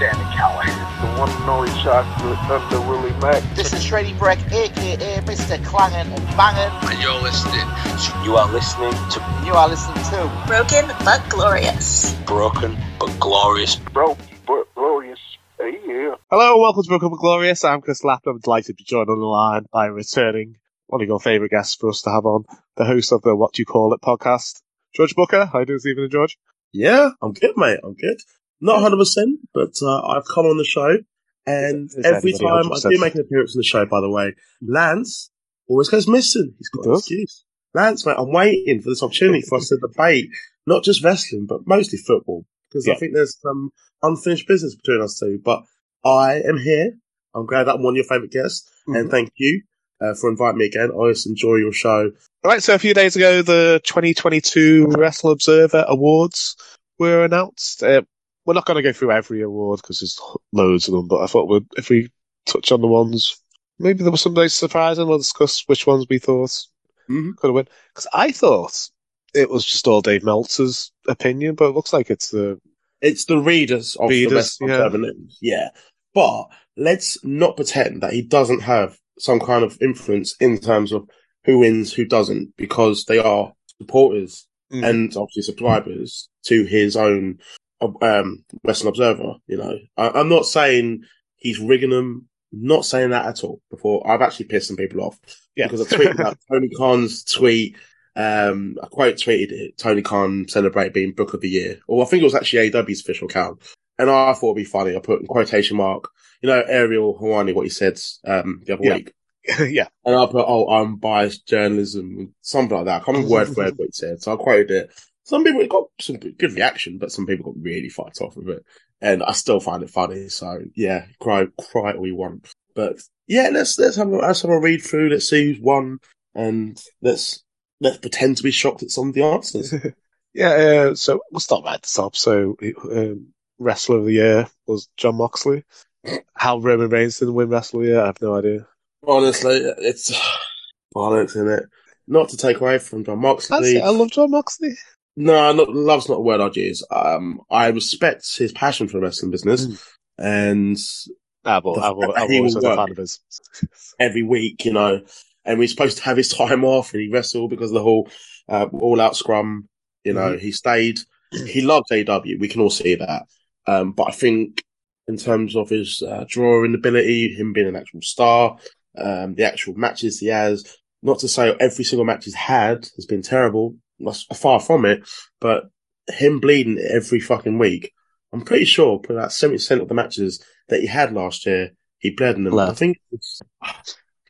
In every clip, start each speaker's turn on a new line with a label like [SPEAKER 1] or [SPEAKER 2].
[SPEAKER 1] Sami Callihan.
[SPEAKER 2] The one and only chocolate Thunder Willie Mack.
[SPEAKER 3] This is Shreddy Breck, aka Mr. Clangin' and Bangin'.
[SPEAKER 4] And you're listening to
[SPEAKER 5] You are listening to
[SPEAKER 3] You are listening to
[SPEAKER 6] Broken but glorious.
[SPEAKER 5] Broken but Glorious.
[SPEAKER 2] Broken but glorious. Yeah.
[SPEAKER 7] Hello, welcome to Broken but Glorious. I'm Chris Lappin. I'm delighted to be joined on the line by returning one of your favourite guests for us to have on, the host of the What Do You Call It podcast, George Booker. How are you doing, Stephen and George?
[SPEAKER 8] Yeah, I'm good, mate. I'm good. Not 100%, but uh, I've come on the show, and
[SPEAKER 7] Is
[SPEAKER 8] every time I
[SPEAKER 7] 100%?
[SPEAKER 8] do make an appearance on the show, by the way, Lance always goes missing. He's got
[SPEAKER 7] He
[SPEAKER 8] an excuse. Lance, mate, I'm waiting for this opportunity for us to debate not just wrestling, but mostly football, because I think there's some unfinished business between us two. But I am here. I'm glad that I'm one of your favourite guests,
[SPEAKER 7] Mm-hmm.
[SPEAKER 8] and thank you uh, for inviting me again. I always enjoy your show.
[SPEAKER 7] All right, so a few days ago, the 2022 Wrestle Observer Awards were announced. Uh, we're not going to go through every award because there's loads of them, but I thought we'd, if we touch on the ones, maybe there was some nice surprising. We'll discuss which ones we thought
[SPEAKER 8] Mhm.
[SPEAKER 7] could have won. Because I thought it was just all Dave Meltzer's opinion, but it looks like it's the
[SPEAKER 8] It's the readers of
[SPEAKER 7] Readers,
[SPEAKER 8] the West
[SPEAKER 7] yeah.
[SPEAKER 8] Yeah. But let's not pretend that he doesn't have some kind of influence in terms of who wins, who doesn't, because they are supporters
[SPEAKER 7] Mhm.
[SPEAKER 8] and obviously subscribers to his own um, Wrestling Observer. You know, I, I'm not saying he's rigging them. Not saying that at all. Before I've actually pissed some people off
[SPEAKER 7] yeah.
[SPEAKER 8] because I tweeted out Tony Khan's tweet. Um, I quote tweeted it. Tony Khan celebrate being Book of the Year, or I think it was actually AEW's official account. And I thought it'd be funny. I put in quotation mark, you know, Ariel Helwani, what he said um, the other
[SPEAKER 7] Yeah.
[SPEAKER 8] week.
[SPEAKER 7] yeah,
[SPEAKER 8] And I put, oh, unbiased journalism, something like that. I can't remember word for word what he said. So I quoted it. Some people got some good reaction, but some people got really fucked off with it. And I still find it funny. So yeah, cry, cry all you want. But yeah, let's, let's have a, let's have a read through. Let's see who's won and let's, let's pretend to be shocked at some of the answers.
[SPEAKER 7] yeah. Uh, so we'll start right at the top. So, um, Wrestler of the Year was Jon Moxley. How Roman Reigns didn't win Wrestler of the Year, I have no idea.
[SPEAKER 8] Honestly, it's bollocks in it. Not to take away from
[SPEAKER 7] Jon
[SPEAKER 8] Moxley.
[SPEAKER 7] I love Jon Moxley.
[SPEAKER 8] No, not, love's not a word I'd use. Um, I respect his passion for the wrestling business,
[SPEAKER 7] Mm.
[SPEAKER 8] and The
[SPEAKER 7] I've,
[SPEAKER 8] fact that
[SPEAKER 7] I've
[SPEAKER 8] he
[SPEAKER 7] always
[SPEAKER 8] will
[SPEAKER 7] a fan of his.
[SPEAKER 8] every week, you know, and we're supposed to have his time off, and he wrestled because of the whole uh, all-out scrum. You know, he stayed. He loves AEW. We can all see that. Um, but I think in terms of his uh, drawing ability, him being an actual star, um, the actual matches he has. Not to say every single match he's had has been terrible. That's far from it. But him bleeding every fucking week, I'm pretty sure probably about seventy percent of the matches that he had last year, he bled in them.
[SPEAKER 7] Bled.
[SPEAKER 8] I think it's,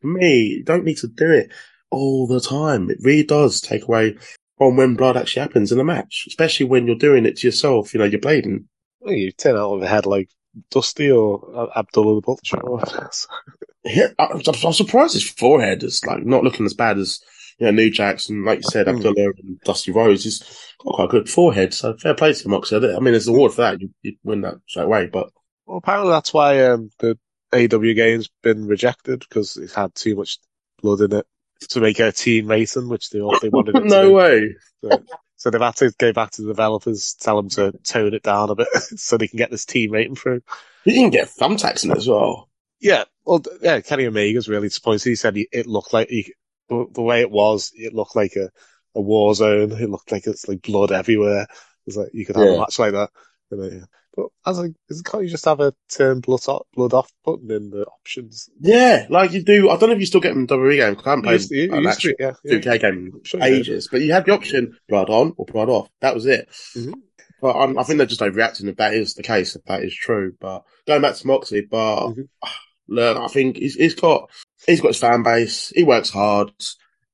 [SPEAKER 8] for me, you don't need to do it all the time. It really does take away from when blood actually happens in a match, especially when you're doing it to yourself. You know, you're bleeding.
[SPEAKER 7] Well, you turn out of a head like Dusty or uh, Abdullah the Butcher.
[SPEAKER 8] Yeah, I, I'm, I'm surprised his forehead is like not looking as bad as you know New Jackson, like you said,
[SPEAKER 7] Mm.
[SPEAKER 8] Abdullah and Dusty Rhodes. He's got quite a good forehead, so fair play to him. Moxley. I mean, there's an award for that. You, you win that straight away. But
[SPEAKER 7] Well, apparently that's why um, the AEW game's been rejected because it had too much blood in it to make a team rating, which they all they wanted it
[SPEAKER 8] no way.
[SPEAKER 7] So, so they've had to go back to the developers, tell them to tone it down a bit so they can get this team rating through.
[SPEAKER 8] You can get thumbtacks in it as well.
[SPEAKER 7] Yeah, well, yeah, Kenny Omega's really disappointed. He said he, it looked like he, the the way it was, it looked like a, a war zone. It looked like it's like blood everywhere. It was like you could have
[SPEAKER 8] Yeah.
[SPEAKER 7] a match like that. Uh, yeah. But I was like, can't you just have a turn blood off, blood off button in the options?
[SPEAKER 8] Yeah, like you do. I don't know if you still get them in WWE games. I haven't
[SPEAKER 7] You
[SPEAKER 8] played
[SPEAKER 7] you
[SPEAKER 8] an actual
[SPEAKER 7] yeah, yeah.
[SPEAKER 8] 2K game in
[SPEAKER 7] Sure
[SPEAKER 8] ages, but you had the option blood on or blood off. That was it.
[SPEAKER 7] Mhm.
[SPEAKER 8] But I'm, I think they're just overreacting if that is the case, if that is true. But going back to Moxley, but
[SPEAKER 7] Mhm.
[SPEAKER 8] Look, I think he's, he's got he's got his fan base. He works hard.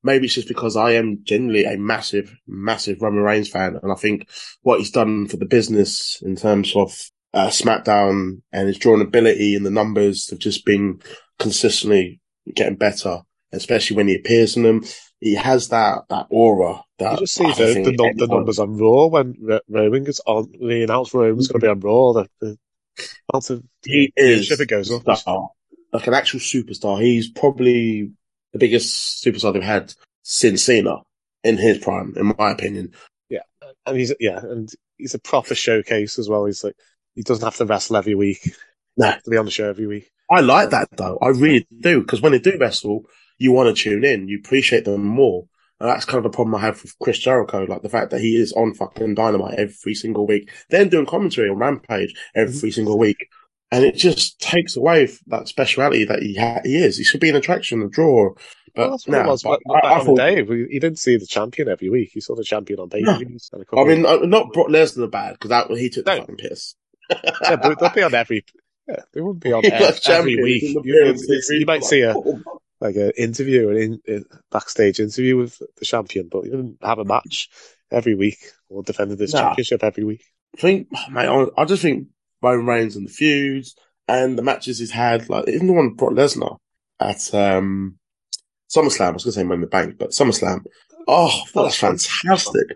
[SPEAKER 8] Maybe it's just because I am generally a massive, massive Roman Reigns fan, and I think what he's done for the business in terms of uh, SmackDown and his drawing ability and the numbers have just been consistently getting better, especially when he appears in them. he has that that aura. That
[SPEAKER 7] You just see the, the, the numbers on Raw when Ro- Roman gets on. They announced Roman's going to be on Raw. The, the amount of
[SPEAKER 8] He is
[SPEAKER 7] viewership it goes up.
[SPEAKER 8] star, like an actual superstar. He's probably the biggest superstar they've had since Cena in his prime, in my opinion.
[SPEAKER 7] Yeah, and he's yeah, and he's a proper showcase as well. He's like he doesn't have to wrestle every week.
[SPEAKER 8] No.
[SPEAKER 7] to be on the show every week.
[SPEAKER 8] I like that though. I really do because when they do wrestle, you want to tune in. You appreciate them more. And that's kind of the problem I have with Chris Jericho, like the fact that he is on fucking Dynamite every single week, then doing commentary on Rampage every mm-hmm. single week, and it just takes away that speciality that he ha- he is. He should be an attraction, a draw. But
[SPEAKER 7] well, that's what it was.
[SPEAKER 8] but
[SPEAKER 7] But,
[SPEAKER 8] I, I thought,
[SPEAKER 7] day, we, you didn't see the champion every week. You saw the champion on pay per views.
[SPEAKER 8] I mean, uh, not Brock Lesnar bad because that he took the
[SPEAKER 7] No.
[SPEAKER 8] fucking piss.
[SPEAKER 7] yeah, but they'll be on every. Yeah, they wouldn't be on
[SPEAKER 8] He
[SPEAKER 7] ev- every week. You, you might see a like an interview, an in, a backstage interview with the champion, but you didn't have a match every week or defended this
[SPEAKER 8] Nah.
[SPEAKER 7] championship every week.
[SPEAKER 8] I think, mate, I just think Roman Reigns and the feuds and the matches he's had, like even the one with Brock Lesnar at um, SummerSlam. I was going to say Money in the Bank, but SummerSlam. Oh, thought that's fantastic.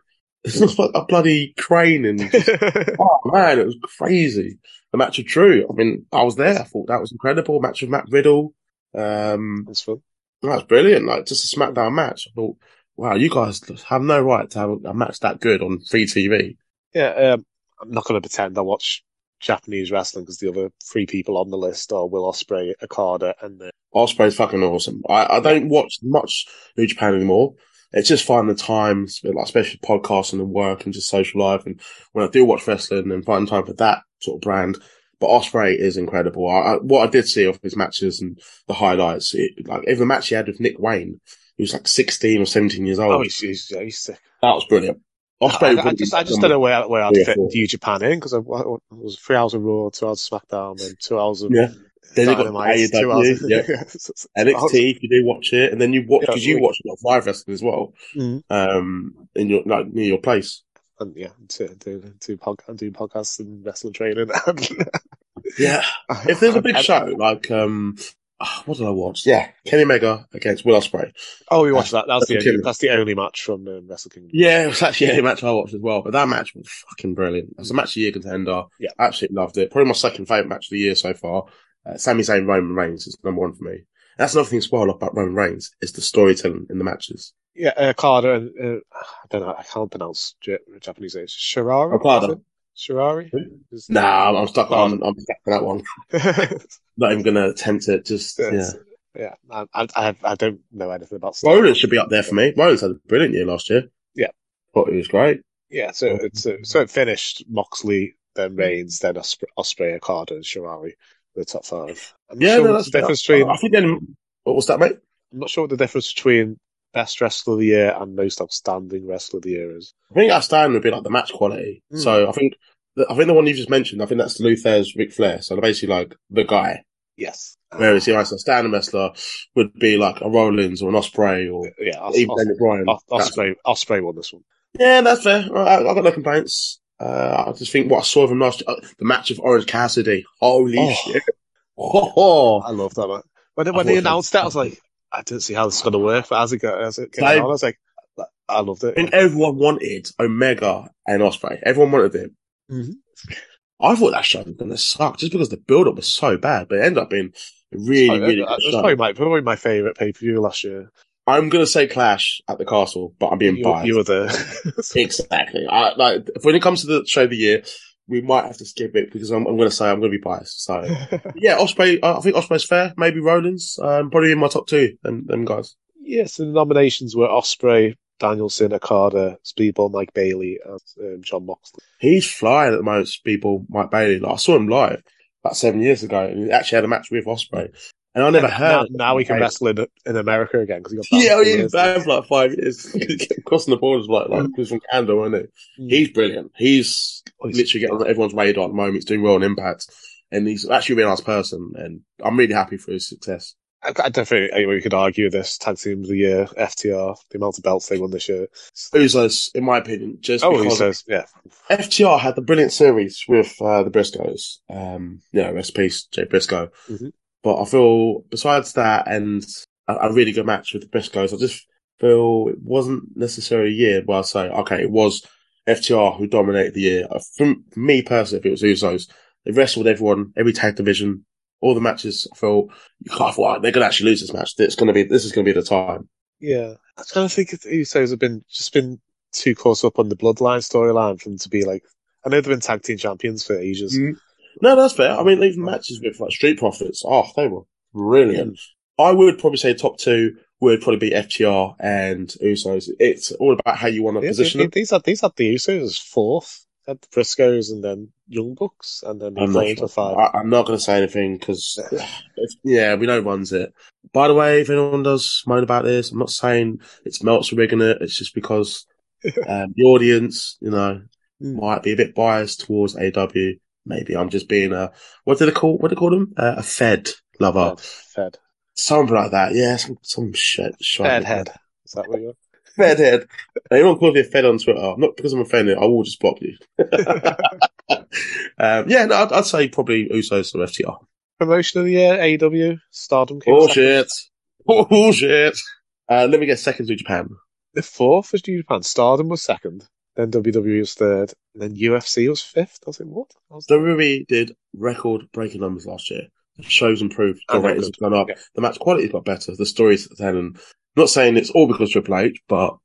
[SPEAKER 8] It looks like a bloody crane and oh man, it was crazy. The match of Drew. I mean, I was there. I thought that was incredible. Match of Matt Riddle. Um,
[SPEAKER 7] That's fun.
[SPEAKER 8] that was brilliant. Like just a SmackDown match. I thought, wow, you guys have no right to have a match that good on free TV.
[SPEAKER 7] Yeah, um, I'm not going to pretend I watch Japanese wrestling because the other three people on the list are Will Ospreay, Okada, and uh,
[SPEAKER 8] Ospreay's fucking awesome. I, I don't watch much New Japan anymore. It's just finding the time, like especially podcasting and work and just social life. And when I do watch wrestling and find time for that sort of brand, but Ospreay is incredible. I, I, what I did see of his matches and the highlights, it, like even the match he had with Nick Wayne, he was like 16 or 17 years old.
[SPEAKER 7] oh, he's, he's, he's sick.
[SPEAKER 8] that was brilliant. Ospreay,
[SPEAKER 7] I, I just, I just don't know where, where I'd fit. New Japan in because it was three hours of Raw, two hours of SmackDown, and two hours of
[SPEAKER 8] Yeah. Then you got
[SPEAKER 7] two hours.
[SPEAKER 8] yeah. NXT, if you do watch it, and then you watch
[SPEAKER 7] Yeah,
[SPEAKER 8] because you
[SPEAKER 7] we-
[SPEAKER 8] watch a lot of live wrestling as well,
[SPEAKER 7] Mhm.
[SPEAKER 8] um, in your like near your place.
[SPEAKER 7] and yeah, to do do pod, do podcasts and wrestling training.
[SPEAKER 8] Yeah, if there's a big show like um, ah, what did I watch? Yeah, Kenny Omega against Will Ospreay.
[SPEAKER 7] oh, we watched that. That's the only, that's the only match from um, Wrestle Kingdom.
[SPEAKER 8] Yeah, it was actually a match I watched as well, but that match was fucking brilliant. It was a match of the year contender.
[SPEAKER 7] Yeah.
[SPEAKER 8] absolutely loved it. Probably my second favorite match of the year so far. Uh, Sami Zayn Roman Reigns is number one for me. That's another thing to spoil about Roman Reigns is the storytelling in the matches.
[SPEAKER 7] Yeah, uh, and uh, I don't know. I can't pronounce Japanese names. Shirari.
[SPEAKER 8] Okada.
[SPEAKER 7] Shirari.
[SPEAKER 8] Nah, I'm stuck
[SPEAKER 7] Okada.
[SPEAKER 8] on. I'm stuck on that one. Not even going to attempt it. Just yeah.
[SPEAKER 7] Yeah, I, I, I I don't know anything about. Wars.
[SPEAKER 8] should be up there for me. Rollins had a brilliant year last year.
[SPEAKER 7] Yeah.
[SPEAKER 8] thought he was great.
[SPEAKER 7] Yeah, so it's uh, so it finished Moxley, then Reigns, then Ospreay, Ospreay Okada, and Shirari, the top five. I'm
[SPEAKER 8] Yeah,
[SPEAKER 7] sure
[SPEAKER 8] no, that's
[SPEAKER 7] the difference between.
[SPEAKER 8] I think then what was that, mate?
[SPEAKER 7] I'm not sure what the difference between best wrestler of the year and most outstanding wrestler of the year is.
[SPEAKER 8] I think our stand would be like the match quality.
[SPEAKER 7] Hmm.
[SPEAKER 8] So I think the, I think the one you just mentioned, I think that's Lou Thesz Ric Flair. So basically like the guy.
[SPEAKER 7] Yes.
[SPEAKER 8] Whereas the ice standing wrestler would be like a Rollins or an Ospreay or
[SPEAKER 7] yeah, Os-
[SPEAKER 8] even
[SPEAKER 7] Os-
[SPEAKER 8] Bryan.
[SPEAKER 7] Os- Ospreay, Ospreay won this one.
[SPEAKER 8] Yeah, that's fair. I, I got no complaints. Uh, I just think what I saw of him last uh, the match of Orange Cassidy. Holy
[SPEAKER 7] Oh.
[SPEAKER 8] shit! Oh,
[SPEAKER 7] I love that man. When, when they announced that, I was like, I didn't see how this is going to work. But as it got, as it came on, I was like, I loved it.
[SPEAKER 8] Think everyone wanted Omega and Ospreay. Everyone wanted him.
[SPEAKER 7] Mhm.
[SPEAKER 8] I thought that show was going to suck just because the build up was so bad, but it ended up being really, really
[SPEAKER 7] probably-
[SPEAKER 8] good
[SPEAKER 7] it was probably my, probably my favorite pay per view last year.
[SPEAKER 8] I'm going to say Clash at the Castle, but I'm being
[SPEAKER 7] You,
[SPEAKER 8] biased.
[SPEAKER 7] you were there.
[SPEAKER 8] Exactly. I, like when it comes to the show of the year, we might have to skip it because I'm, I'm going to say I'm going to be biased. So yeah, Ospreay. I think Ospreay's fair. Maybe Rollins. Um, probably in my top two. Them, them guys.
[SPEAKER 7] yes, the nominations were Ospreay, Danielson, Okada, Speedball, Mike Bailey, and um, Jon Moxley.
[SPEAKER 8] He's flying at the moment. People, Mike Bailey. Like I saw him live about seven years ago, and he actually had a match with Ospreay. And I never
[SPEAKER 7] now,
[SPEAKER 8] heard.
[SPEAKER 7] now he can wrestle in, in America again because he got banned
[SPEAKER 8] Yeah, he's
[SPEAKER 7] years.
[SPEAKER 8] banned for like five years. Crossing the borders like like he was from Canada, wasn't he? He's brilliant. He's
[SPEAKER 7] Oh,
[SPEAKER 8] literally getting on everyone's radar at the moment. He's doing well on Impact, and he's actually a really nice person. And I'm really happy for his success.
[SPEAKER 7] I, I don't think we could argue this tag team of the year, FTR, the amount of belts they won this year.
[SPEAKER 8] Usos, in my opinion, just
[SPEAKER 7] Oh, he
[SPEAKER 8] because
[SPEAKER 7] says, yeah.
[SPEAKER 8] FTR had the brilliant series with uh, the Briscoes. Um, yeah, rest peace, Jay Briscoe.
[SPEAKER 7] Mhm.
[SPEAKER 8] But I feel besides that and a, a really good match with the Briscoes, I just feel it wasn't necessarily a year where I say, okay, it was FTR who dominated the year. Uh, From for me personally, if it was Usos, they wrestled everyone, every tag division, all the matches. I felt you can't. Well, they're going to actually lose this match. It's going to be. This is going to be the time.
[SPEAKER 7] Yeah, I kind of think the Usos have been just been too caught up on the bloodline storyline for them to be like. I know they've been tag team champions for ages.
[SPEAKER 8] Mm. No, that's fair. I mean, even matches with like Street Profits, oh, they were brilliant. I would probably say top two would probably be FTR and Usos. It's all about how you want to
[SPEAKER 7] Yeah,
[SPEAKER 8] position them.
[SPEAKER 7] these are these had the Usos fourth, had the Briscoes and then Young Bucks, and then
[SPEAKER 8] I'm not, sure.
[SPEAKER 7] five.
[SPEAKER 8] I, I'm not going to say anything because, yeah, we know one's it. By the way, if anyone does moan about this, I'm not saying it's Meltzer rigging it. It's just because um, the audience, you know,
[SPEAKER 7] Mm.
[SPEAKER 8] might be a bit biased towards AEW. Maybe I'm just being a what do they call what do they call them? Uh, a Fed lover,
[SPEAKER 7] Fed, Fed,
[SPEAKER 8] something like that. Yeah, some some shit.
[SPEAKER 7] Fed head. Is that what you're?
[SPEAKER 8] Fed head. Anyone calls me a Fed on Twitter, not because I'm offended. I will just block you. um, yeah, no, I'd, I'd say probably Usos or FTR.
[SPEAKER 7] Promotion of the year, AEW, Stardom. came
[SPEAKER 8] Bullshit. Bullshit. Uh, let me get second to Japan.
[SPEAKER 7] The fourth was New Japan. Stardom was second. Then WWE was third. And then UFC was fifth. I was like, what? I was
[SPEAKER 8] WWE did record breaking numbers last year. The shows improved. The ratings have gone up.
[SPEAKER 7] Yeah.
[SPEAKER 8] The match quality got better. The stories telling. Not saying it's all because Triple H, but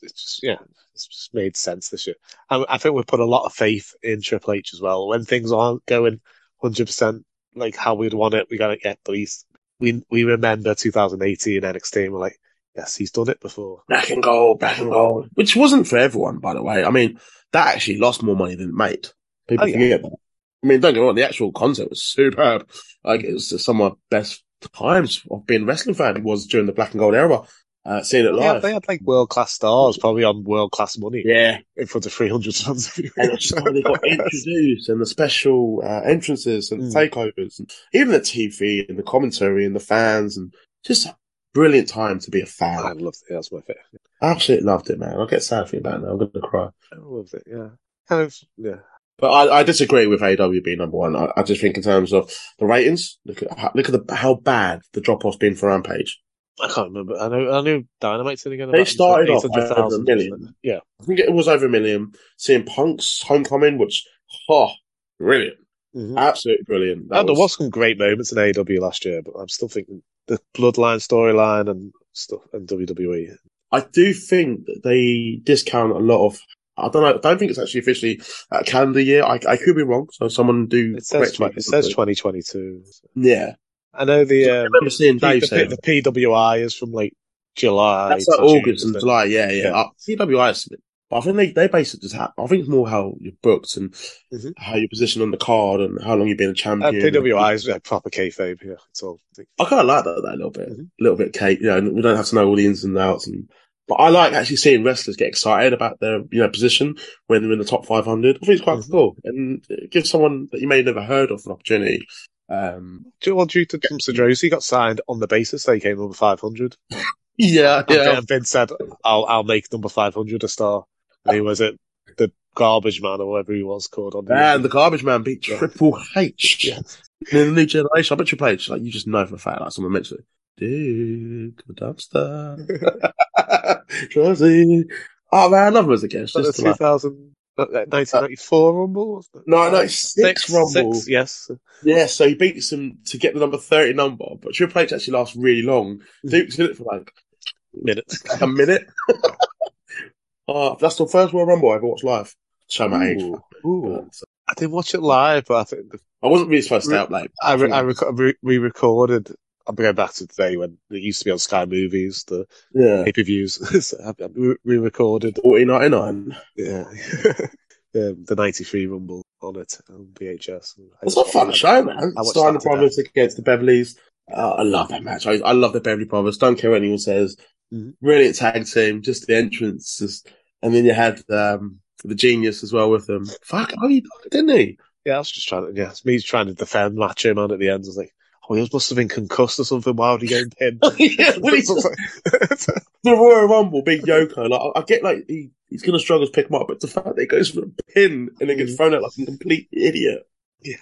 [SPEAKER 7] it's just yeah, it's just made sense this year. And I think we put a lot of faith in Triple H as well. When things aren't going hundred percent like how we'd want it, we gotta get least we we remember 2018 NXT and we're like, yes, he's done it before.
[SPEAKER 8] black and gold, black and gold, which wasn't for everyone, by the way. I mean, that actually lost more money than it made. People
[SPEAKER 7] Oh, yeah.
[SPEAKER 8] forget that. I mean, don't get me wrong, the actual concept was superb. Like, it was some of my best times of being a wrestling fan was during the black and gold era, uh, seeing it
[SPEAKER 7] live.
[SPEAKER 8] live.
[SPEAKER 7] they had like world class stars, probably on world class money
[SPEAKER 8] Yeah.
[SPEAKER 7] in front of 300 tons of
[SPEAKER 8] And it's how they got introduced and the special uh, entrances and
[SPEAKER 7] Mm.
[SPEAKER 8] takeovers and even the TV and the commentary and the fans and just brilliant time to be a fan.
[SPEAKER 7] I loved it. That's my favorite.
[SPEAKER 8] Absolutely loved it, man. I'll get sad thinking about it now. I'm going to cry.
[SPEAKER 7] I loved it. Yeah, kind of. Yeah,
[SPEAKER 8] But I, I disagree with AEW being number one. I, I just think in terms of the ratings, look at how, look at the, how bad the drop off's been for Rampage.
[SPEAKER 7] I can't remember. I know. I knew Dynamite's going
[SPEAKER 8] They started off over a million.
[SPEAKER 7] Yeah,
[SPEAKER 8] I think it was over a million. Seeing Punk's homecoming, which, oh, brilliant.
[SPEAKER 7] Mhm.
[SPEAKER 8] Absolutely brilliant. That
[SPEAKER 7] And there was some great moments in AEW last year, but I'm still thinking the Bloodline storyline and stuff and. WWE.
[SPEAKER 8] I do think that they discount a lot of. I don't know. I don't think it's actually officially a calendar year. I, I could be wrong. So someone do
[SPEAKER 7] It says
[SPEAKER 8] correct me.
[SPEAKER 7] tw- it says 2022.
[SPEAKER 8] Yeah,
[SPEAKER 7] I know the
[SPEAKER 8] I
[SPEAKER 7] um,
[SPEAKER 8] remember seeing
[SPEAKER 7] the,
[SPEAKER 8] Dave
[SPEAKER 7] the,
[SPEAKER 8] saying
[SPEAKER 7] the PWI is from like July.
[SPEAKER 8] that's like August and? July. Yeah, yeah.
[SPEAKER 7] Yeah.
[SPEAKER 8] Uh, CWI is, but I think they they basically just have. I think it's more how you're booked and
[SPEAKER 7] Mhm.
[SPEAKER 8] how you're positioned on the card and how long you've been a
[SPEAKER 7] Uh,
[SPEAKER 8] champion.
[SPEAKER 7] PWI is like proper kayfabe here. It's all.
[SPEAKER 8] I kind of like that, that a little bit,
[SPEAKER 7] Mhm.
[SPEAKER 8] a little bit. Kate, you know, we don't have to know all the ins and outs, and but I like actually seeing wrestlers get excited about their you know position when they're in the top 500. I think it's quite
[SPEAKER 7] Mhm.
[SPEAKER 8] cool, and it gives someone that you may have never heard of an opportunity. Um,
[SPEAKER 7] Well, due to Tom Cedrosi got signed on the basis they came number 500.
[SPEAKER 8] yeah, yeah.
[SPEAKER 7] Vin- Vince said, "I'll I'll make number 500 a star." And he was it the garbage man or whatever he was called on the
[SPEAKER 8] And the garbage man beat
[SPEAKER 7] Yeah.
[SPEAKER 8] Triple H
[SPEAKER 7] Yeah.
[SPEAKER 8] in the new generation. I bet Triple H, like you just know for a fact, like someone mentioned it. Dig the dumpster. Trusty. Oh man, I love him as a guest.
[SPEAKER 7] But the
[SPEAKER 8] Just to, like,
[SPEAKER 7] 2000, uh, Rumble?
[SPEAKER 8] no, no,
[SPEAKER 7] Uh,
[SPEAKER 8] six, Rumble.
[SPEAKER 7] Six, yes.
[SPEAKER 8] Yeah, so he beats him to get the number 30 number, but Triple H actually lasts really long. Duke's in it for like
[SPEAKER 7] Minutes.
[SPEAKER 8] a minute. oh, that's the first World Rumble I ever watched live. Show my age.
[SPEAKER 7] Ooh, ooh.
[SPEAKER 8] But
[SPEAKER 7] I didn't watch it live, but I think the-
[SPEAKER 8] I wasn't really supposed to stay up late.
[SPEAKER 7] I, re- I rec- re-recorded. I'm going back to today when it used to be on Sky Movies, the
[SPEAKER 8] Yeah.
[SPEAKER 7] pay per views. so I- we, we recorded,
[SPEAKER 8] 4099.
[SPEAKER 7] yeah, um, the '93 Rumble on it on VHS.
[SPEAKER 8] It's a fun show, man.
[SPEAKER 7] I watched
[SPEAKER 8] Starting the
[SPEAKER 7] that today.
[SPEAKER 8] Brothers against the Beverleys. Uh, I love that match. I, I love the Beverly Brothers. Don't care what anyone says.
[SPEAKER 7] Mhm.
[SPEAKER 8] Brilliant tag team. Just the entrance. Just, and then you had um, the genius as well with them. Fuck, oh, he died, didn't he?
[SPEAKER 7] Yeah, I was just trying to. Yeah, it's me trying to defend Macho Man at the end. I was like, oh, he must have been concussed or something. Why would he get pinned?
[SPEAKER 8] yeah, when he's the Royal Rumble, big Yoko. Like I I get like he, he's gonna struggle to pick him up, but the fact that he goes for a pin and then gets thrown out like a complete idiot.
[SPEAKER 7] Yeah.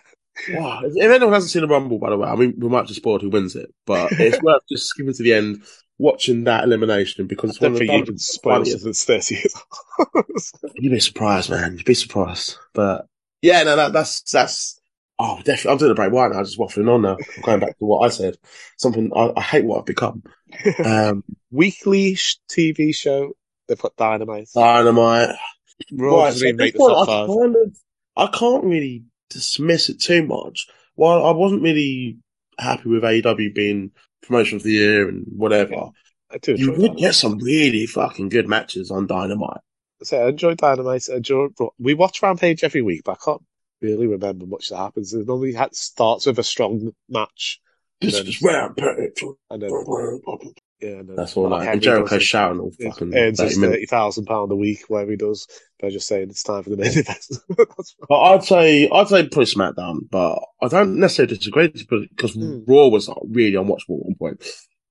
[SPEAKER 8] Wow. If if anyone hasn't seen the Rumble, by the way, I mean we might just spoil who wins it, but it's worth just skipping to the end, watching that elimination because
[SPEAKER 7] I
[SPEAKER 8] it's one
[SPEAKER 7] don't
[SPEAKER 8] of the
[SPEAKER 7] think you can spoil
[SPEAKER 8] funniest-
[SPEAKER 7] something that's 30 years old.
[SPEAKER 8] You'd be surprised, man. You'd be surprised. But yeah, no, that, that's that's. Oh, definitely. I'm doing a break right now. Just waffling on now. I'm going back to what I said. Something I, I hate what I've become. Um,
[SPEAKER 7] Weekly sh- TV show. They put Dynamite.
[SPEAKER 8] Dynamite.
[SPEAKER 7] Raw
[SPEAKER 8] Right,
[SPEAKER 7] doesn't
[SPEAKER 8] so
[SPEAKER 7] even
[SPEAKER 8] at
[SPEAKER 7] make
[SPEAKER 8] this
[SPEAKER 7] the
[SPEAKER 8] point,
[SPEAKER 7] top
[SPEAKER 8] I kind of, I can't really dismiss it too much. While I wasn't really happy with AEW being promotion of the year and whatever, oh,
[SPEAKER 7] I do
[SPEAKER 8] you would get some really fucking good matches on Dynamite.
[SPEAKER 7] So I enjoy Dynamite. I enjoy, we watch Rampage every week, but I can't really remember much that happens. It normally starts with a strong match,
[SPEAKER 8] This
[SPEAKER 7] then-
[SPEAKER 8] is Rampage.
[SPEAKER 7] and then yeah,
[SPEAKER 8] That's all like,
[SPEAKER 7] Henry
[SPEAKER 8] and Jericho shouting all fucking
[SPEAKER 7] earns
[SPEAKER 8] 30
[SPEAKER 7] us thirty thousand pound a week, whatever he does, by just saying it's time for the main event.
[SPEAKER 8] But I'd say I'd say probably SmackDown, but I don't necessarily disagree because
[SPEAKER 7] Hmm.
[SPEAKER 8] Raw was really unwatchable at one point.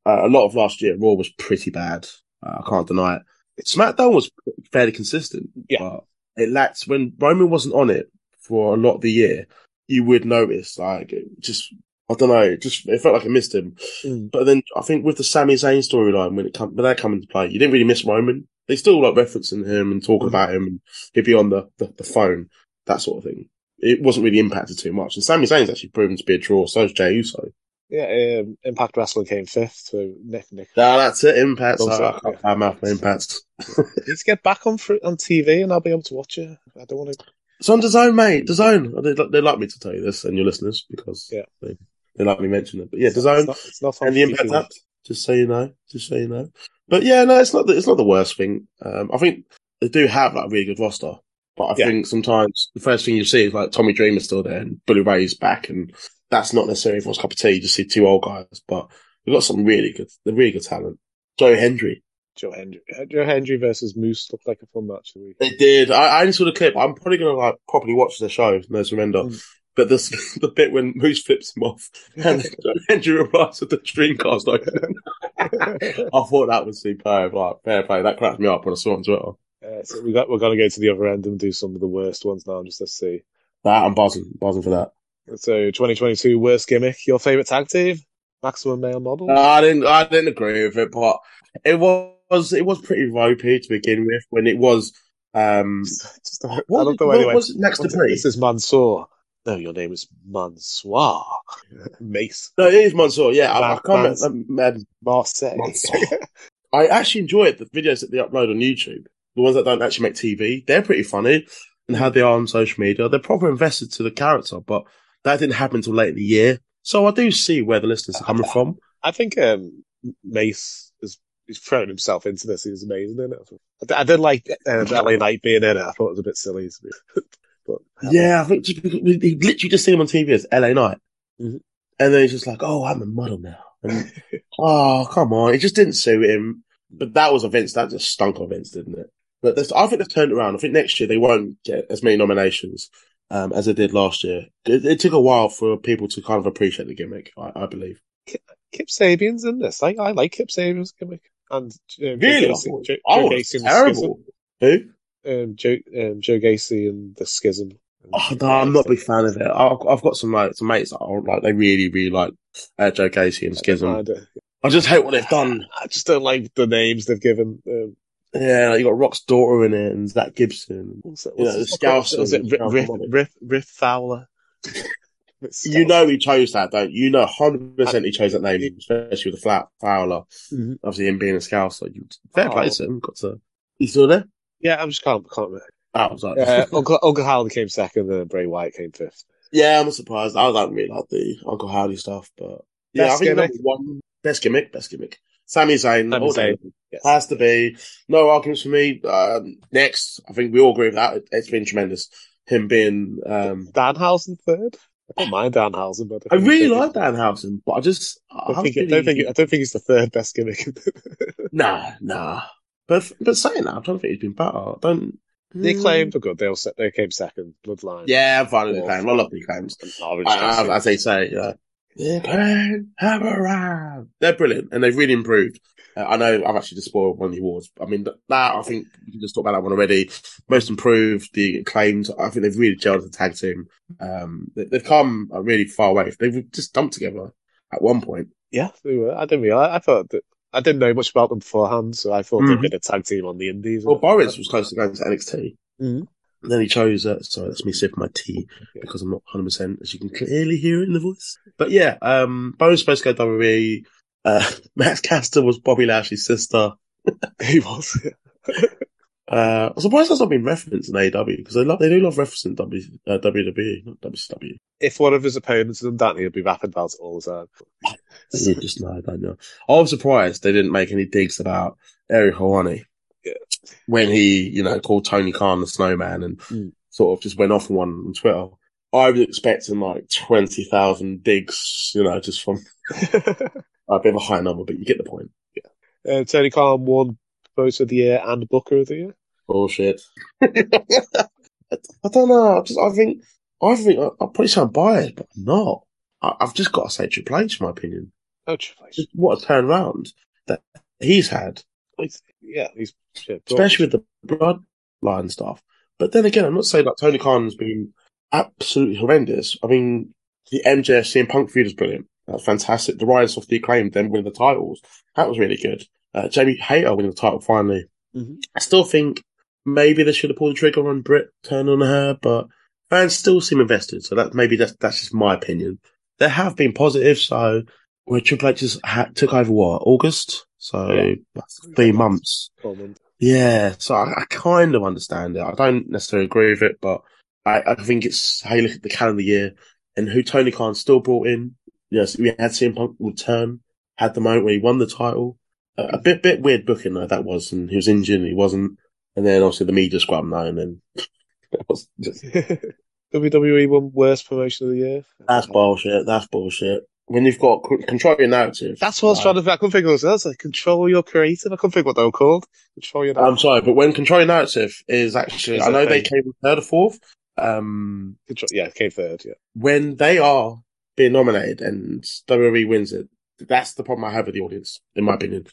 [SPEAKER 8] Uh, a lot of last year, Raw was pretty bad. Uh, I can't deny it. SmackDown was fairly consistent.
[SPEAKER 7] Yeah.
[SPEAKER 8] but it lacked when Roman wasn't on it for a lot of the year. You would notice, like, just I don't know, it just it felt like I missed him.
[SPEAKER 7] Mm.
[SPEAKER 8] But then I think with the Sami Zayn storyline, when it come when that come into play, you didn't really miss Roman. They still like referencing him and talking about him, and he'd be on the, the, the phone, that sort of thing. It wasn't really impacted too much. And Sami Zayn's actually proven to be a draw. So is Jey Uso.
[SPEAKER 7] yeah. Um, Impact Wrestling came fifth, so Nick Nick
[SPEAKER 8] No, that's it. Impact.
[SPEAKER 7] Thumbs
[SPEAKER 8] I, can't
[SPEAKER 7] yeah.
[SPEAKER 8] mouth Impact.
[SPEAKER 7] Let's get back on fr- on TV, and I'll be able to watch it. I don't want to.
[SPEAKER 8] It's on the zone, mate. The zone. They, they like me to tell you this and your listeners because
[SPEAKER 7] Yeah.
[SPEAKER 8] they like me mentioning it. But yeah,
[SPEAKER 7] It's
[SPEAKER 8] zone
[SPEAKER 7] not, it's not
[SPEAKER 8] and the Impact. Just so you know. Just so you know. But yeah, no, it's not. The, it's not the worst thing. Um, I think they do have like a really good roster. But I
[SPEAKER 7] Yeah.
[SPEAKER 8] think sometimes the first thing you see is like Tommy Dreamer's still there and Bully Ray's back, and that's not necessarily everyone's cup of tea. You just see two old guys, but we've got some really good, the really good talent. Joe Hendry.
[SPEAKER 7] Joe Hendry, Joe Hendry versus Moose looked like a fun match the week.
[SPEAKER 8] They did. I, I only saw the clip. I'm probably gonna like properly watch the show. No surrender.
[SPEAKER 7] Mm.
[SPEAKER 8] But this the bit when Moose flips him off and Hendry replies with the Dreamcast open. I thought that was superb. Like fair play. That cracked me up when I saw it on Twitter.
[SPEAKER 7] Uh, so we got we're gonna go to the other end and do some of the worst ones now, just going to see.
[SPEAKER 8] That I'm buzzing, buzzing for that.
[SPEAKER 7] So 2022 worst gimmick. Your favorite tag team? Maximum male model.
[SPEAKER 8] No, I didn't. I didn't agree with it, but it was it was pretty ropey to begin with. When it was, um,
[SPEAKER 7] Just, I
[SPEAKER 8] what,
[SPEAKER 7] love the way
[SPEAKER 8] what
[SPEAKER 7] they went.
[SPEAKER 8] next to
[SPEAKER 7] "What's it?
[SPEAKER 8] Brie?
[SPEAKER 7] This is Mansoor. No, your name is Mansoir. Mace.
[SPEAKER 8] No, it is Mansoor. Yeah, I, I can't. Remember- um,
[SPEAKER 7] Marseille.
[SPEAKER 8] I actually enjoyed the videos that they upload on YouTube. The ones that don't actually make TV, they're pretty funny and how they are on social media. They're proper invested to the character, but that didn't happen until late in the year. So I do see where the listeners are coming from.
[SPEAKER 7] I think um, Mace is he's thrown himself into this. He was amazing in it. I I did like uh, LA Knight being in it. I thought it was a bit silly. to be-
[SPEAKER 8] Yeah, I think just, because we we literally just seen him on TV as LA Knight.
[SPEAKER 7] Mhm.
[SPEAKER 8] And then he's just like, oh, I'm a model now. And, oh, come on. It just didn't suit him. But that was Vince. That just stunk of Vince, didn't it? But this, I think they've turned around. I think next year they won't get as many nominations um, as they did last year. It, it took a while for people to kind of appreciate the gimmick, I, I believe.
[SPEAKER 7] Kip Sabian's in this. I, I like Kip Sabian's gimmick. And um,
[SPEAKER 8] Really?
[SPEAKER 7] Joe
[SPEAKER 8] I
[SPEAKER 7] Gacy,
[SPEAKER 8] thought-
[SPEAKER 7] Joe,
[SPEAKER 8] I
[SPEAKER 7] Joe
[SPEAKER 8] was
[SPEAKER 7] Gacy and the
[SPEAKER 8] terrible. Who?
[SPEAKER 7] Um, Joe, um, Joe Gacy and the Schism.
[SPEAKER 8] Oh, no, I'm not a big fan of it. I've, I've got some like some mates that like they really really like uh, Joe Gacy and Schism.
[SPEAKER 7] Uh,
[SPEAKER 8] I just hate what they've done.
[SPEAKER 7] I just don't like the names they've given. Um,
[SPEAKER 8] Yeah, like you got Rock's daughter in it and Zach Gibson.
[SPEAKER 7] what's it?
[SPEAKER 8] You know,
[SPEAKER 7] what's it Was it Riff, Riff, Fowler?
[SPEAKER 8] You know he chose that, don't you? You know, hundred percent he chose that name, especially with the flat Fowler.
[SPEAKER 7] Mhm.
[SPEAKER 8] Obviously, him being a scout, so you fair
[SPEAKER 7] Oh.
[SPEAKER 8] play to him. Got to. You still there?
[SPEAKER 7] Yeah, I'm just can't, can't remember.
[SPEAKER 8] I was like,
[SPEAKER 7] Uh, Uncle, Uncle Howdy came second and Bray Wyatt came fifth.
[SPEAKER 8] yeah, I'm not surprised. I don't really like the Uncle Howdy stuff, but yeah,
[SPEAKER 7] Best
[SPEAKER 8] I think
[SPEAKER 7] gimmick?
[SPEAKER 8] number one best gimmick, best gimmick. Sami Zayn,
[SPEAKER 7] Sami
[SPEAKER 8] all day.
[SPEAKER 7] Zayn, yes.
[SPEAKER 8] has to be. No arguments for me. Um, next, I think we all agree with that. It, it's been tremendous. Him being, um,
[SPEAKER 7] Danhausen third. I don't mind Danhausen, but
[SPEAKER 8] I
[SPEAKER 7] don't
[SPEAKER 8] really
[SPEAKER 7] think-
[SPEAKER 8] like Danhausen, but I just,
[SPEAKER 7] I
[SPEAKER 8] I
[SPEAKER 7] don't
[SPEAKER 8] haven't
[SPEAKER 7] think, I don't think, I don't think he's the third best gimmick.
[SPEAKER 8] Nah, nah. But but saying that, I don't think he's been better. I don't.
[SPEAKER 7] they claimed for good. They all se- they came second. Bloodline.
[SPEAKER 8] Yeah, I'm fine with the
[SPEAKER 7] Well,
[SPEAKER 8] claim. I love the claims.
[SPEAKER 7] Orange
[SPEAKER 8] I- I- As they say, yeah. They can have a round. They're brilliant, and they've really improved. Uh, I know I've actually just spoiled one of the awards. I mean, that, that I think we can just talk about that one already. Most improved, the claims. I think they've really gelled as a tag team. Um, they, they've come uh, really far away. They've just dumped together at one point.
[SPEAKER 7] Yeah, they were. I didn't realize. I thought that I didn't know much about them beforehand, so I thought
[SPEAKER 8] Mhm.
[SPEAKER 7] they'd been a tag team on the Indies.
[SPEAKER 8] Well, Boris was close to going to NXT.
[SPEAKER 7] Mhm.
[SPEAKER 8] And then he chose, uh, sorry, that's me sipping my tea because I'm not 100%, as you can clearly hear it in the voice. But yeah, um, Boris was supposed to go WWE. Uh, Max Caster was Bobby Lashley's sister.
[SPEAKER 7] he was.
[SPEAKER 8] Uh, I'm surprised that's not been referenced in AEW because they love, they do love referencing w, uh, WWE, not WCW.
[SPEAKER 7] if one of his opponents is done, he'll be rapping about it all the time.
[SPEAKER 8] You just know, don't? I was surprised they didn't make any digs about Eric Helwani
[SPEAKER 7] Yeah.
[SPEAKER 8] when he, you know, called Tony Khan the snowman and
[SPEAKER 7] Mm.
[SPEAKER 8] sort of just went off on one on Twitter. I was expecting like 20,000 digs, you know, just from a bit of a high number, but you get the point.
[SPEAKER 7] uh, Tony Khan won Boat of the Year and Booker of the Year.
[SPEAKER 8] Bullshit. I don't know. I just, I think, I think, I, I probably sound biased, but I'm not. I, I've just got to say Triple H, in my opinion.
[SPEAKER 7] Oh, Triple H.
[SPEAKER 8] Just what a turnaround that he's had.
[SPEAKER 7] He's- Yeah, he's shit, but-
[SPEAKER 8] especially with the bloodline stuff. But then again, I'm not saying that Tony Khan's been absolutely horrendous. I mean, the MJF CM Punk feud is brilliant. That's fantastic. The rise of the acclaimed, then winning the titles, that was really good. Uh, Jamie Hayter winning the title finally.
[SPEAKER 7] Mhm.
[SPEAKER 8] I still think maybe they should have pulled the trigger on Britt turning on her, but fans still seem invested. So that maybe that's that's just my opinion. There have been positives. So where Triple H just ha- took over what August, so
[SPEAKER 7] Yeah.
[SPEAKER 8] three months. Yeah, so I, I kind of understand it. I don't necessarily agree with it, but I, I think it's how you look at the calendar year and who Tony Khan still brought in. Yes, we had CM Punk return, had the moment where he won the title. A, a bit bit weird booking though that was, and he was injured and he wasn't. And then obviously the media scrum now, and then just,
[SPEAKER 7] WWE won Worst Promotion of the Year.
[SPEAKER 8] that's bullshit. That's bullshit. When you've got c- control your narrative.
[SPEAKER 7] That's what I was
[SPEAKER 8] like-
[SPEAKER 7] trying to think. I couldn't think of what. Like, control your creative. I couldn't think what they were called. Control your
[SPEAKER 8] I'm sorry, but when control your narrative is actually,
[SPEAKER 7] Is
[SPEAKER 8] I know they came third or fourth. Um,
[SPEAKER 7] control, yeah, came third. Yeah.
[SPEAKER 8] when they are being nominated and WWE wins it, that's the problem I have with the audience, in my opinion,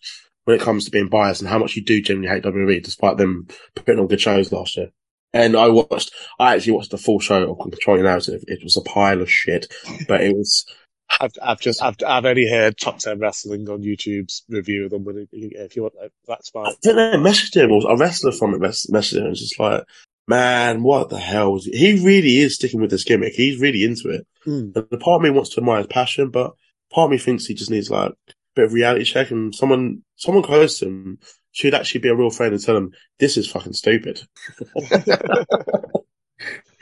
[SPEAKER 8] when it comes to being biased and how much you do genuinely hate WWE, despite them putting on good shows last year. And I watched, I actually watched the full show of Control Your Narrative. It was a pile of shit, but it was,
[SPEAKER 7] I've, I've just, I've, I've only heard Top 10 Wrestling on YouTube's review of them. But if you want, that's fine.
[SPEAKER 8] I don't know, messaged him, or a wrestler from it mess- messaged him, and was just like, man, what the hell? was he? he really is sticking with this gimmick. He's really into it.
[SPEAKER 7] Mm.
[SPEAKER 8] And the part of me wants to admire his passion, but part of me thinks he just needs like bit of reality check and someone, someone close to him should actually be a real friend and tell him, this is fucking stupid.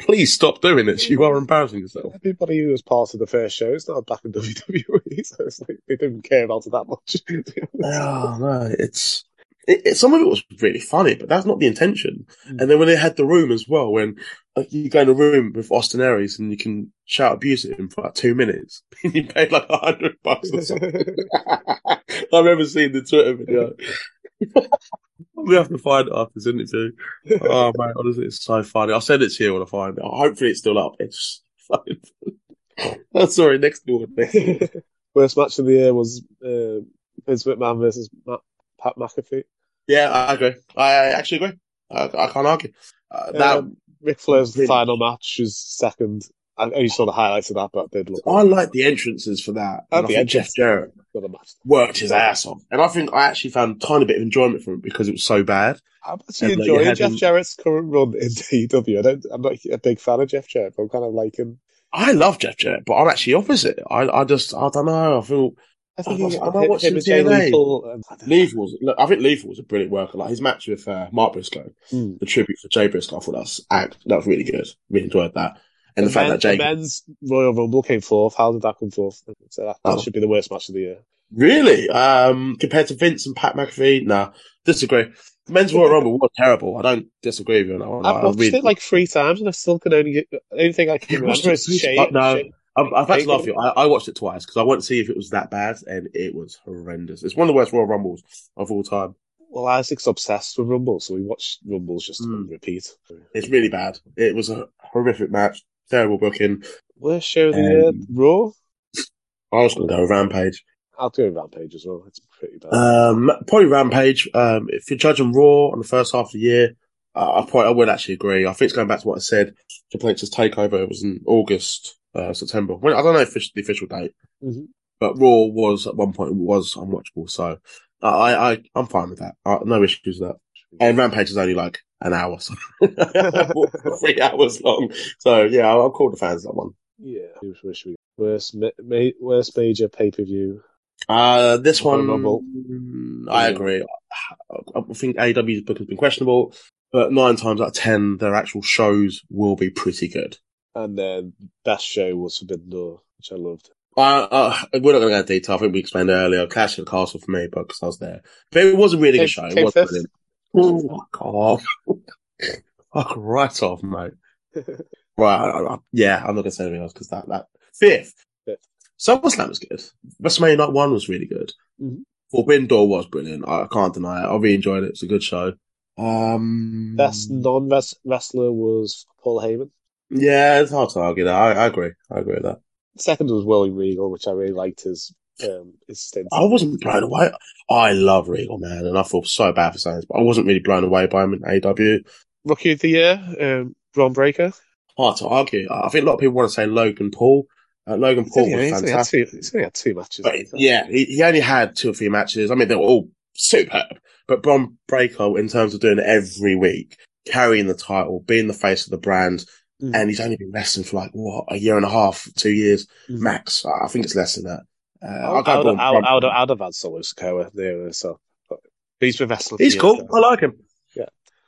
[SPEAKER 8] Please stop doing this. You are embarrassing yourself.
[SPEAKER 7] Everybody who was part of the first show is now back in WWE, so it's like they didn't care about it that much.
[SPEAKER 8] Oh, no, it's, it, it, some of it was really funny, but that's not the intention.
[SPEAKER 7] Mm.
[SPEAKER 8] And then when they had the room as well, when like, you go in a room with Austin Aries and you can shout abuse at him for like two minutes, and you paid like a hundred bucks or something. I remember seeing the Twitter video. we have to find it after this interview. Oh man, honestly, it's so funny. I'll send it to you when I find it. Hopefully, it's still up. It's fucking. oh, sorry. Next one.
[SPEAKER 7] Worst match of the year was uh, Vince McMahon versus Matt, Pat McAfee.
[SPEAKER 8] Yeah, I agree. I actually agree. I, I can't argue. Uh, that
[SPEAKER 7] Um, Ric Flair's
[SPEAKER 8] really-
[SPEAKER 7] final match was second. I only saw the highlights of that, but it did look.
[SPEAKER 8] I like the entrances for that. And I think Jeff. Jarrett
[SPEAKER 7] for the match.
[SPEAKER 8] worked his ass off, and I think I actually found a tiny bit of enjoyment from it because it was so bad.
[SPEAKER 7] I'm actually
[SPEAKER 8] And,
[SPEAKER 7] enjoying
[SPEAKER 8] had
[SPEAKER 7] Jeff
[SPEAKER 8] him-
[SPEAKER 7] Jarrett's current run in AEW. I don't, I'm not a big fan of Jeff Jarrett, but I'm kind of liking.
[SPEAKER 8] I love Jeff Jarrett, but I'm actually opposite. I, I just, I don't know. I feel
[SPEAKER 7] I think
[SPEAKER 8] I-
[SPEAKER 7] he,
[SPEAKER 8] I know
[SPEAKER 7] him,
[SPEAKER 8] what's
[SPEAKER 7] him
[SPEAKER 8] in
[SPEAKER 7] and Jay
[SPEAKER 8] TNA.
[SPEAKER 7] Lethal. And,
[SPEAKER 8] Lethal was. Look, I think Lethal was a brilliant worker. Like his match with uh, Mark Briscoe,
[SPEAKER 7] Mm.
[SPEAKER 8] the tribute for Jay Briscoe, I thought that was act. That was really good. Really enjoyed that, and the,
[SPEAKER 7] the,
[SPEAKER 8] fact
[SPEAKER 7] men-
[SPEAKER 8] that Jay
[SPEAKER 7] the men's Royal Rumble came fourth. How did that come fourth? So that, that
[SPEAKER 8] Oh.
[SPEAKER 7] should be the worst match of the year.
[SPEAKER 8] really um compared to Vince and Pat McAfee, nah, disagree. The men's Royal Rumble was terrible. I don't disagree with you on that one.
[SPEAKER 7] I've
[SPEAKER 8] Like, I
[SPEAKER 7] watched
[SPEAKER 8] really-
[SPEAKER 7] it like three times, and I still can only get. The only thing I can
[SPEAKER 8] You watched
[SPEAKER 7] remember
[SPEAKER 8] it
[SPEAKER 7] is
[SPEAKER 8] three-
[SPEAKER 7] Shane.
[SPEAKER 8] no.
[SPEAKER 7] Shane-
[SPEAKER 8] I've, I've had to laugh at you. I, I watched it twice because I wanted to see if it was that bad, and it was horrendous. It's one of the worst Royal Rumbles of all time.
[SPEAKER 7] Well, Isaac's obsessed with Rumble, so we watched Rumbles just
[SPEAKER 8] Mm.
[SPEAKER 7] repeat.
[SPEAKER 8] It's really bad. It was a horrific match, terrible booking.
[SPEAKER 7] Worst show of the year,
[SPEAKER 8] Um,
[SPEAKER 7] Raw.
[SPEAKER 8] I was going to go Rampage.
[SPEAKER 7] I'll do a Rampage as well. It's pretty bad.
[SPEAKER 8] Um, probably Rampage. Um, if you're judging Raw on the first half of the year, uh, I probably I would actually agree. I think it's going back to what I said. Triple H's takeover was in August, uh, September. When I don't know offic- the official date,
[SPEAKER 7] Mhm.
[SPEAKER 8] but Raw was at one point was unwatchable. So I, I, I'm fine with that. Uh, no issues with that. And Rampage is only like an hour, so three hours long. So yeah, I'll, I'll call the fans that one.
[SPEAKER 7] Yeah. Where should we go? Worst, ma- ma- worst major pay per view.
[SPEAKER 8] Uh, this one, mm, I agree. I, I think AEW's book has been questionable, but nine times out of ten, their actual shows will be pretty good.
[SPEAKER 7] And then best show was Forbidden Door, which I loved.
[SPEAKER 8] Uh, uh, we're not going to go into detail. I think we explained earlier. Clash of the Castle for me, but because I was there. But it was a really good show. It was
[SPEAKER 7] fifth.
[SPEAKER 8] brilliant. Oh, fuck off. fuck right off, mate. Right, I, I, yeah, I'm not going to say anything else because that, that, fifth.
[SPEAKER 7] Fifth.
[SPEAKER 8] SummerSlam was good. WrestleMania Night 1 was really good.
[SPEAKER 7] Mhm.
[SPEAKER 8] Forbidden Door was brilliant. I, I can't deny it. I really enjoyed it. It's a good show. Um,
[SPEAKER 7] Best non wrestler was Paul Heyman.
[SPEAKER 8] Yeah, it's hard to argue that. I, I agree. I agree with that.
[SPEAKER 7] Second was Willie Regal, which I really liked his um his stint.
[SPEAKER 8] I wasn't blown away. I love Regal, man, and I feel so bad for saying this, but I wasn't really blown away by him in AEW.
[SPEAKER 7] Rookie of the year, um, Bron Breakker.
[SPEAKER 8] Hard to argue. I think a lot of people want to say Logan Paul. Uh, Logan
[SPEAKER 7] He's
[SPEAKER 8] Paul
[SPEAKER 7] only,
[SPEAKER 8] was
[SPEAKER 7] he's only
[SPEAKER 8] fantastic.
[SPEAKER 7] two, he's only had two matches.
[SPEAKER 8] But yeah, he, he only had two or three matches. I mean, they were all superb. But Bron Breakker, in terms of doing it every week, carrying the title, being the face of the brand,
[SPEAKER 7] Mm.
[SPEAKER 8] and he's only been wrestling for like, what, a year and a half, two years
[SPEAKER 7] Mhm.
[SPEAKER 8] max. I think it's less than that. Uh, I'll go
[SPEAKER 7] I, would-
[SPEAKER 8] Braun-
[SPEAKER 7] I,
[SPEAKER 8] Braun-
[SPEAKER 7] would- I, would- I'd have had Solo Sikoa there, so. He's been wrestling.
[SPEAKER 8] He's
[SPEAKER 7] years
[SPEAKER 8] cool.
[SPEAKER 7] now.
[SPEAKER 8] I like him.
[SPEAKER 7] Yeah.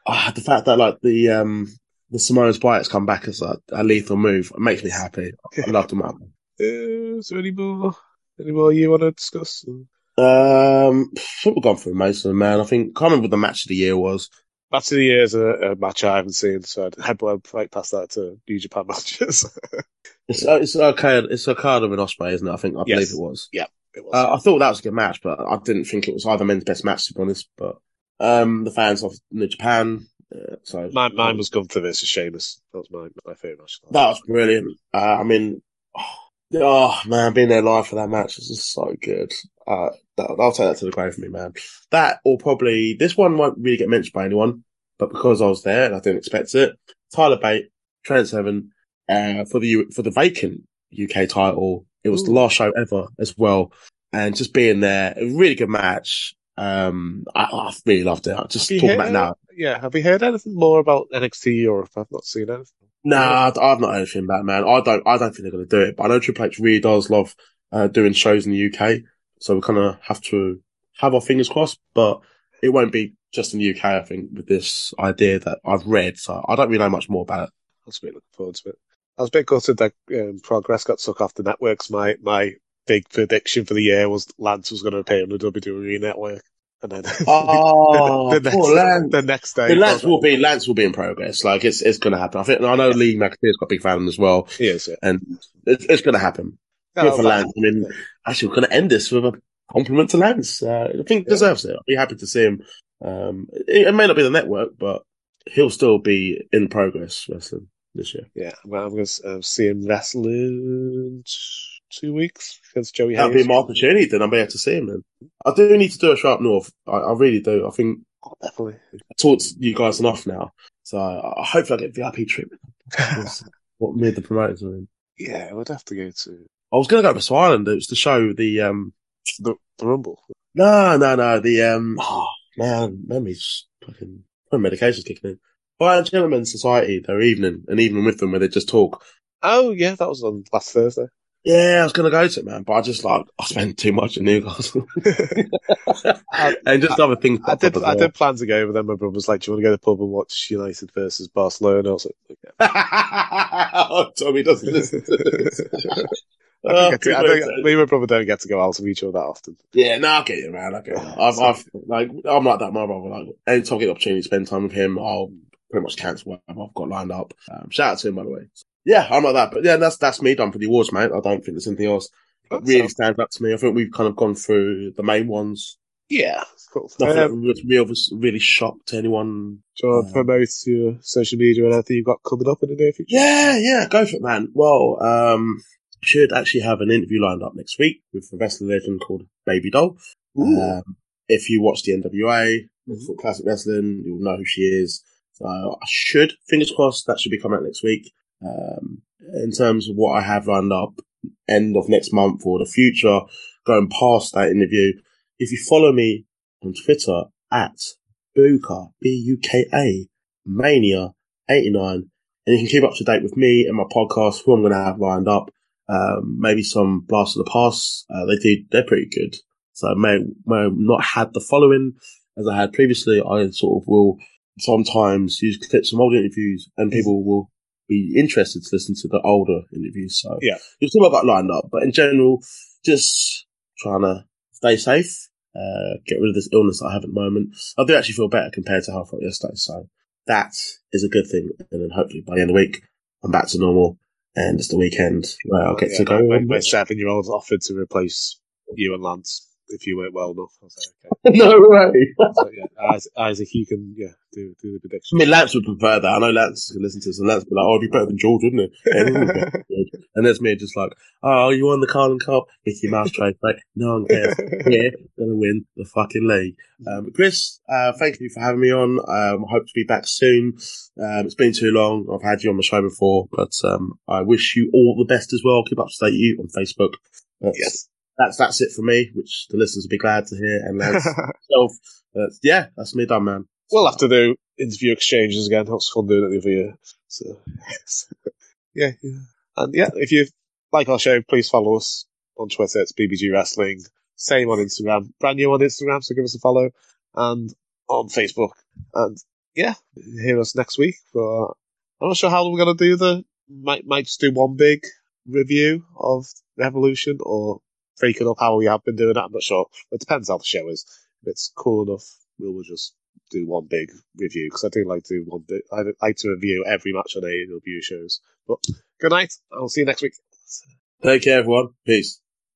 [SPEAKER 8] Ah, the fact that like the um the Samoan Spike's come back as a, a lethal move it makes me happy. I love them.
[SPEAKER 7] Uh, is there any more? Any more you want to discuss?
[SPEAKER 8] Um, I think we've gone through most of them, man. I think can't remember what the match of the year was.
[SPEAKER 7] Match of the year is a, a match I haven't seen, so I'd head right past that to New Japan matches.
[SPEAKER 8] It's uh, it's okay. It's Okada and Ospreay, isn't it? I think I
[SPEAKER 7] Yes.
[SPEAKER 8] believe it was.
[SPEAKER 7] Yeah, it was.
[SPEAKER 8] Uh, I thought that was a good match, but I didn't think it was either men's best match to be honest. But um, the fans of New Japan, uh, so
[SPEAKER 7] mine, mine was Gunther versus Sheamus. That was my my favorite match.
[SPEAKER 8] That was brilliant. Uh, I mean, oh, oh, man, being there live for that match was just so good. Uh, I'll take that to the grave for me, man. That or probably this one won't really get mentioned by anyone, but because I was there and I didn't expect it, Tyler Bate, Trent Seven, uh, for the for the vacant UK title. It was the last show ever as well, and just being there, a really good match. Um, I, I really loved it. I just talking about now.
[SPEAKER 7] Yeah, have you heard anything more about NXT Europe? I've not seen anything.
[SPEAKER 8] Nah, I've not heard anything about it, man. I don't. I don't think they're going to do it. But I know Triple H really does love uh, doing shows in the UK, so we kind of have to have our fingers crossed. But it won't be just in the UK. I think with this idea that I've read, so I don't really know much more about it.
[SPEAKER 7] I was really looking forward to it. I was a bit gutted that um, Progress got sucked off the networks. My my big prediction for the year was Lance was going to appear on the WWE network, and then
[SPEAKER 8] Oh,
[SPEAKER 7] the, the,
[SPEAKER 8] poor
[SPEAKER 7] next,
[SPEAKER 8] Lance.
[SPEAKER 7] the next day,
[SPEAKER 8] But Lance will be Lance will be in progress. Like it's it's going to happen. I think. I know Lee McAteer's got a big fan as well,
[SPEAKER 7] He is, yeah.
[SPEAKER 8] and it's, it's going to happen. For Lance. I mean, actually, we're going to end this with a compliment to Lance. Uh, I think he
[SPEAKER 7] Yeah.
[SPEAKER 8] deserves it. I'll be happy to see him. Um, it, it may not be the network, but he'll still be in progress wrestling this year.
[SPEAKER 7] Yeah, well, I'm going to um, see him wrestle in two weeks against Joey
[SPEAKER 8] That'll be
[SPEAKER 7] Hayes.
[SPEAKER 8] my opportunity. Then I'll be able to see him. Then I do need to do a show up north. I, I really do. I think
[SPEAKER 7] Oh, definitely.
[SPEAKER 8] I talked to you guys enough now, so I, I hopefully I get VIP treatment. What me and the promoters are in.
[SPEAKER 7] yeah, we'd have to go to
[SPEAKER 8] I was going to go to Island. It was to show the um.
[SPEAKER 7] the, the Rumble.
[SPEAKER 8] No, no, no. The um. Oh man, memories fucking. My medication's kicking in. Fire Gentlemen Society, their evening, an evening with them where they just talk.
[SPEAKER 7] Oh, yeah, that was on last Thursday.
[SPEAKER 8] Yeah, I was gonna go to it, man, but I just like I spent too much in Newcastle and just other things.
[SPEAKER 7] I did. I did plan to go, but then my brother was like, "Do you want to go to the pub and watch United versus Barcelona?" I was like, "Okay."
[SPEAKER 8] oh, Tommy doesn't listen
[SPEAKER 7] I
[SPEAKER 8] Oh,
[SPEAKER 7] get to, I
[SPEAKER 8] good
[SPEAKER 7] don't,
[SPEAKER 8] work,
[SPEAKER 7] me and my brother don't get to go out of each other that often.
[SPEAKER 8] Yeah, no, I get you, man. I get you. I've, I've, like, I'm like that, my brother. Like, anytime I get the opportunity to spend time with him, I'll pretty much cancel whatever I've got lined up. Um, shout out to him, by the way. Yeah, I'm like that. But yeah, that's, that's me done for the awards, mate. I don't think there's anything else that really stands out to me. I think we've kind of gone through the main ones.
[SPEAKER 7] Yeah, cool.
[SPEAKER 8] Nothing
[SPEAKER 7] Um,
[SPEAKER 8] that was real, was really shocked to anyone.
[SPEAKER 7] do you want to
[SPEAKER 8] uh,
[SPEAKER 7] promote your social media and anything you've got coming up in the near future?
[SPEAKER 8] Yeah, yeah, go for it, man. Well, um, should actually have an interview lined up next week with a wrestling legend called Baby Doll. Um, if you watch the NWA for classic wrestling, you'll know who she is. So I should, fingers crossed, that should be coming out next week. Um, in terms of what I have lined up, end of next month or the future, going past that interview. If you follow me on Twitter at Buka, B-U-K-A, Mania 89. And you can keep up to date with me and my podcast, who I'm going to have lined up. Um, maybe some Blast of the Past. Uh, they do, they're pretty good. So I may, may have not had the following as I had previously. I sort of will sometimes use clips from old interviews and people will be interested to listen to the older interviews. So
[SPEAKER 7] Yeah.
[SPEAKER 8] you'll see got lined up. But in general, just trying to stay safe, uh, get rid of this illness that I have at the moment. I do actually feel better compared to how I felt yesterday. So that is a good thing. And then hopefully by the end of the week, I'm back to normal and it's the weekend where I'll get
[SPEAKER 7] Yeah,
[SPEAKER 8] to go.
[SPEAKER 7] My, seven year old offered to replace you and Lance if you weren't well enough. I was like, okay.
[SPEAKER 8] no way.
[SPEAKER 7] So, yeah, Isaac, Isaac, you can yeah do do the
[SPEAKER 8] I
[SPEAKER 7] prediction.
[SPEAKER 8] mean, Lance would prefer that. I know Lance can listen to this, and Lance would be like, "Oh, it'd be better than George, wouldn't it?" Yeah, it would be better than George. and there's me just like, "Oh, you won the Carling Cup, Mickey Mouse trade, right? No one cares. We're gonna win the fucking league." Um, Chris, uh, thank you for having me on. Um, I hope to be back soon. Um, it's been too long. I've had you on the show before, but um, I wish you all the best as well. Keep up to date you on Facebook. That's,
[SPEAKER 7] yes.
[SPEAKER 8] That's that's it for me, which the listeners will be glad to hear. And Lance himself, but yeah, that's me done, man.
[SPEAKER 7] we'll have to do interview exchanges again. That was fun doing it the other year. So, yeah, yeah. And yeah, if you like our show, please follow us on Twitter. It's BBG Wrestling. Same on Instagram. Brand new on Instagram, so give us a follow. And on Facebook. And yeah, hear us next week. For, I'm not sure how we're going to do the. Might, might just do one big review of Revolution or break it up how we have been doing that. I'm not sure. It depends how the show is. If it's cool enough, we'll just do one big review because I do like to do one big. I like to review every match on AEW shows. But good night. I'll see you next week.
[SPEAKER 8] Take care, everyone. Peace.